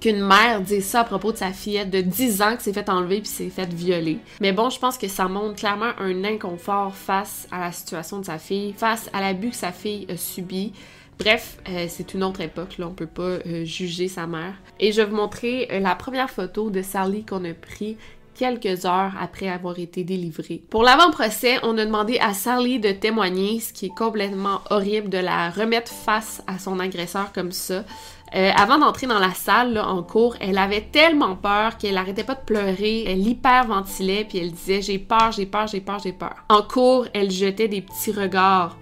qu'une mère dise ça à propos de sa fillette de 10 ans qui s'est fait enlever puis s'est fait violer. Mais bon, je pense que ça montre clairement un inconfort face à la situation de sa fille, face à l'abus que sa fille a subi, Bref, euh, c'est une autre époque, là, on peut pas euh, juger sa mère. Et je vais vous montrer euh, la première photo de Sally qu'on a pris quelques heures après avoir été délivrée. Pour l'avant-procès, on a demandé à Sally de témoigner, ce qui est complètement horrible de la remettre face à son agresseur comme ça. avant d'entrer dans la salle là, en cours, elle avait tellement peur qu'elle arrêtait pas de pleurer, elle hyperventilait puis elle disait j'ai peur, j'ai peur, j'ai peur, j'ai peur. En cours, elle jetait des petits regards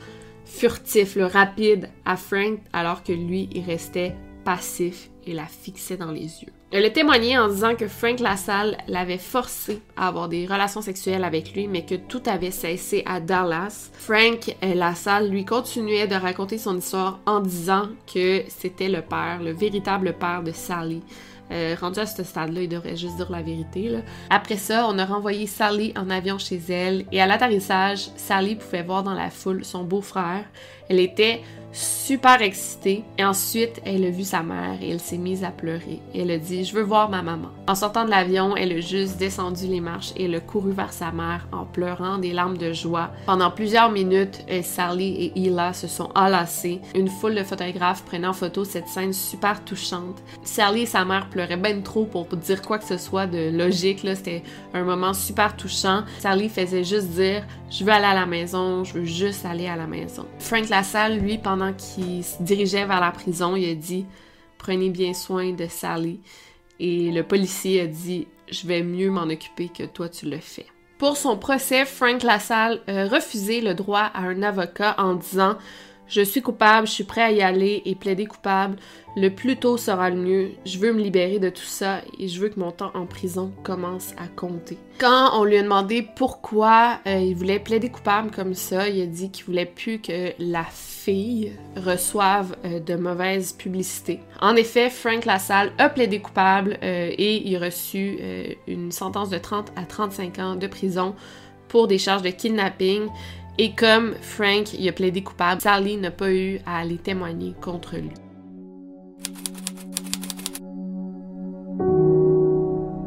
furtif, le rapide à Frank, alors que lui, il restait passif et la fixait dans les yeux. Elle a témoigné en disant que Frank Lassalle l'avait forcé à avoir des relations sexuelles avec lui, mais que tout avait cessé à Dallas. Frank Lassalle lui continuait de raconter son histoire en disant que c'était le père, le véritable père de Sally. Euh, rendu à ce stade-là, il devrait juste dire la vérité. Après ça, on a renvoyé Sally en avion chez elle et à l'atterrissage, Sally pouvait voir dans la foule son beau-frère. Elle était super excitée. Et ensuite, elle a vu sa mère et elle s'est mise à pleurer. elle a dit Je veux voir ma maman. En sortant de l'avion, elle a juste descendu les marches et elle a couru vers sa mère en pleurant des larmes de joie. Pendant plusieurs minutes, euh, Sally et Hila se sont enlacées. Une foule de photographes prenant en photo cette scène super touchante. Sally et sa mère pleuraient ben trop pour dire quoi que ce soit de logique. C'était un moment super touchant. Sally faisait juste dire Je veux aller à la maison, je veux juste aller à la maison. Frank Lassalle, lui, pendant qui se dirigeait vers la prison, il a dit Prenez bien soin de Sally. Et le policier a dit Je vais mieux m'en occuper que toi tu le fais. Pour son procès, Frank Lassalle a refusé le droit à un avocat en disant je suis coupable, je suis prêt à y aller et plaider coupable. Le plus tôt sera le mieux. Je veux me libérer de tout ça et je veux que mon temps en prison commence à compter. Quand on lui a demandé pourquoi euh, il voulait plaider coupable comme ça, il a dit qu'il voulait plus que la fille reçoive euh, de mauvaise publicité. En effet, Frank Lassalle a plaidé coupable euh, et il a reçu une sentence de 30 à 35 ans de prison pour des charges de kidnapping. Et comme Frank y a plaidé coupable, Sally n'a pas eu à aller témoigner contre lui.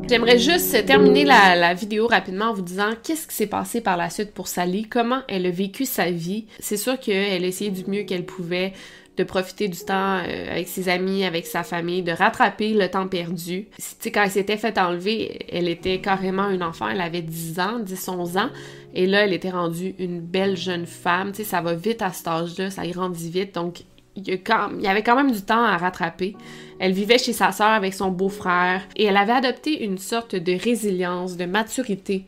J'aimerais juste terminer la, vidéo rapidement en vous disant qu'est-ce qui s'est passé par la suite pour Sally, comment elle a vécu sa vie. C'est sûr qu'elle a essayé du mieux qu'elle pouvait de profiter du temps euh, avec ses amis, avec sa famille, de rattraper le temps perdu. Tu quand elle s'était fait enlever, elle était carrément une enfant, elle avait 10 ans, 10-11 ans, et là, elle était rendue une belle jeune femme. Tu sais, ça va vite à cet âge-là, ça grandit vite, donc il y, avait quand même du temps à rattraper. Elle vivait chez sa sœur avec son beau-frère, et elle avait adopté une sorte de résilience, de maturité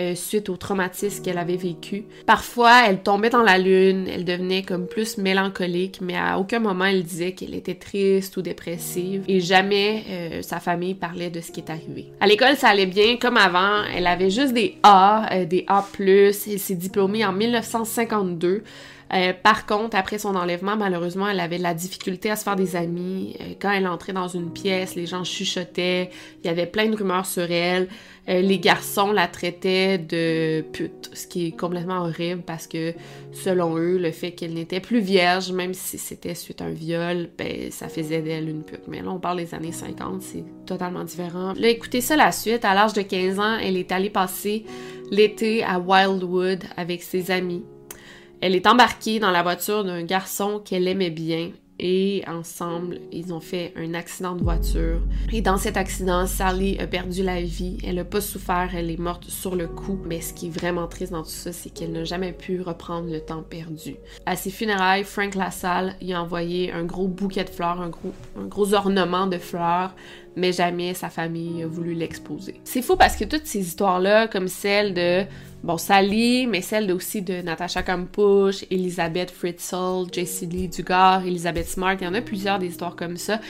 euh, suite au traumatisme qu'elle avait vécu. Parfois, elle tombait dans la lune, elle devenait comme plus mélancolique, mais à aucun moment elle disait qu'elle était triste ou dépressive et jamais euh, sa famille parlait de ce qui est arrivé. À l'école, ça allait bien comme avant, elle avait juste des A, euh, des A+, elle s'est diplômée en 1952. Euh, par contre, après son enlèvement, malheureusement, elle avait de la difficulté à se faire des amis. Euh, quand elle entrait dans une pièce, les gens chuchotaient, il y avait plein de rumeurs sur elle. Euh, les garçons la traitaient de pute, ce qui est complètement horrible parce que, selon eux, le fait qu'elle n'était plus vierge, même si c'était suite à un viol, ben, ça faisait d'elle une pute. Mais là, on parle des années 50, c'est totalement différent. Là, écoutez ça la suite. À l'âge de 15 ans, elle est allée passer l'été à Wildwood avec ses amis. Elle est embarquée dans la voiture d'un garçon qu'elle aimait bien et ensemble, ils ont fait un accident de voiture. Et dans cet accident, Sally a perdu la vie. Elle n'a pas souffert, elle est morte sur le coup. Mais ce qui est vraiment triste dans tout ça, c'est qu'elle n'a jamais pu reprendre le temps perdu. À ses funérailles, Frank Lassalle y a envoyé un gros bouquet de fleurs, un gros, un gros ornement de fleurs mais jamais sa famille a voulu l'exposer. C'est fou parce que toutes ces histoires-là, comme celle de, bon, Sally, mais celle aussi de Natasha Kampusch, Elisabeth Fritzl, Jessie Lee Dugard, Elizabeth Smart, il y en a plusieurs des histoires comme ça.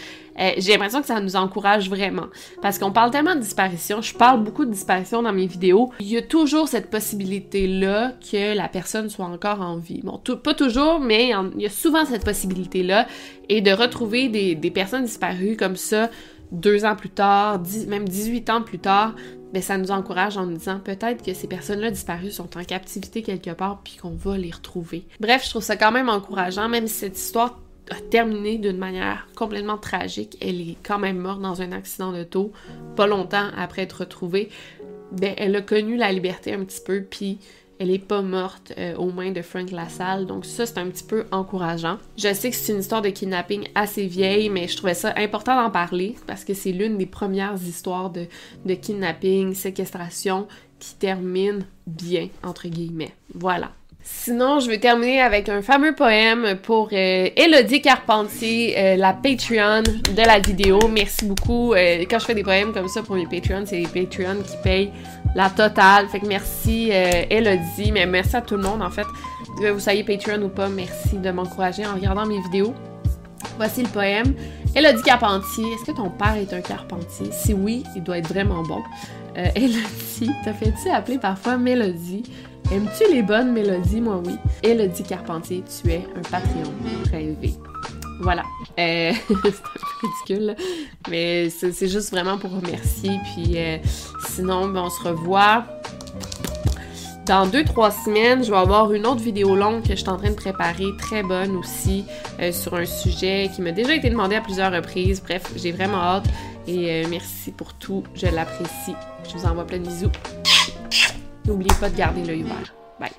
Euh, j'ai l'impression que ça nous encourage vraiment. Parce qu'on parle tellement de disparition, je parle beaucoup de disparition dans mes vidéos. Il y a toujours cette possibilité-là que la personne soit encore en vie. Bon, pas toujours, mais il y a souvent cette possibilité-là. Et de retrouver des personnes disparues comme ça, deux ans plus tard, même 18 ans plus tard, ben ça nous encourage en nous disant peut-être que ces personnes-là disparues sont en captivité quelque part puis qu'on va les retrouver. Bref, je trouve ça quand même encourageant, même si cette histoire a terminé d'une manière complètement tragique. Elle est quand même morte dans un accident d'auto, pas longtemps après être retrouvée. Ben, elle a connu la liberté un petit peu, puis elle est pas morte euh, aux mains de Frank Lassalle, donc ça c'est un petit peu encourageant. Je sais que c'est une histoire de kidnapping assez vieille, mais je trouvais ça important d'en parler parce que c'est l'une des premières histoires de, de kidnapping, séquestration qui termine bien, entre guillemets. Voilà. Sinon, je vais terminer avec un fameux poème pour euh, Elodie Carpentier, euh, la Patreon de la vidéo. Merci beaucoup. Euh, quand je fais des poèmes comme ça pour mes Patreons, c'est les Patreons qui payent la totale. Fait que merci Elodie, mais merci à tout le monde en fait. Que vous soyez Patreon ou pas, merci de m'encourager en regardant mes vidéos. Voici le poème. Elodie Carpentier, est-ce que ton père est un carpentier? Si oui, il doit être vraiment bon. Elodie, t'as fait-tu appeler parfois Mélodie? Aimes-tu les bonnes mélodies? Moi, oui. Elodie Carpentier, tu es un Patreon rêvé. Voilà. Euh, c'est un peu ridicule, mais c'est juste vraiment pour remercier. Puis euh, sinon, ben, on se revoit dans deux, trois semaines. Je vais avoir une autre vidéo longue que je suis en train de préparer, très bonne aussi, euh, sur un sujet qui m'a déjà été demandé à plusieurs reprises. Bref, j'ai vraiment hâte. Et merci pour tout. Je l'apprécie. Je vous envoie plein de bisous. N'oubliez pas de garder l'œil ouvert. Bye.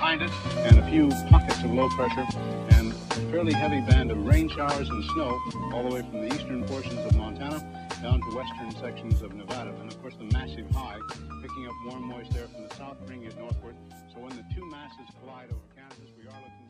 behind it and a few pockets of low pressure and fairly heavy band of rain showers and snow all the way from the eastern portions of Montana down to western sections of Nevada. And of course the massive high picking up warm moist air from the south bringing it northward. So when the two masses collide over Kansas, we are looking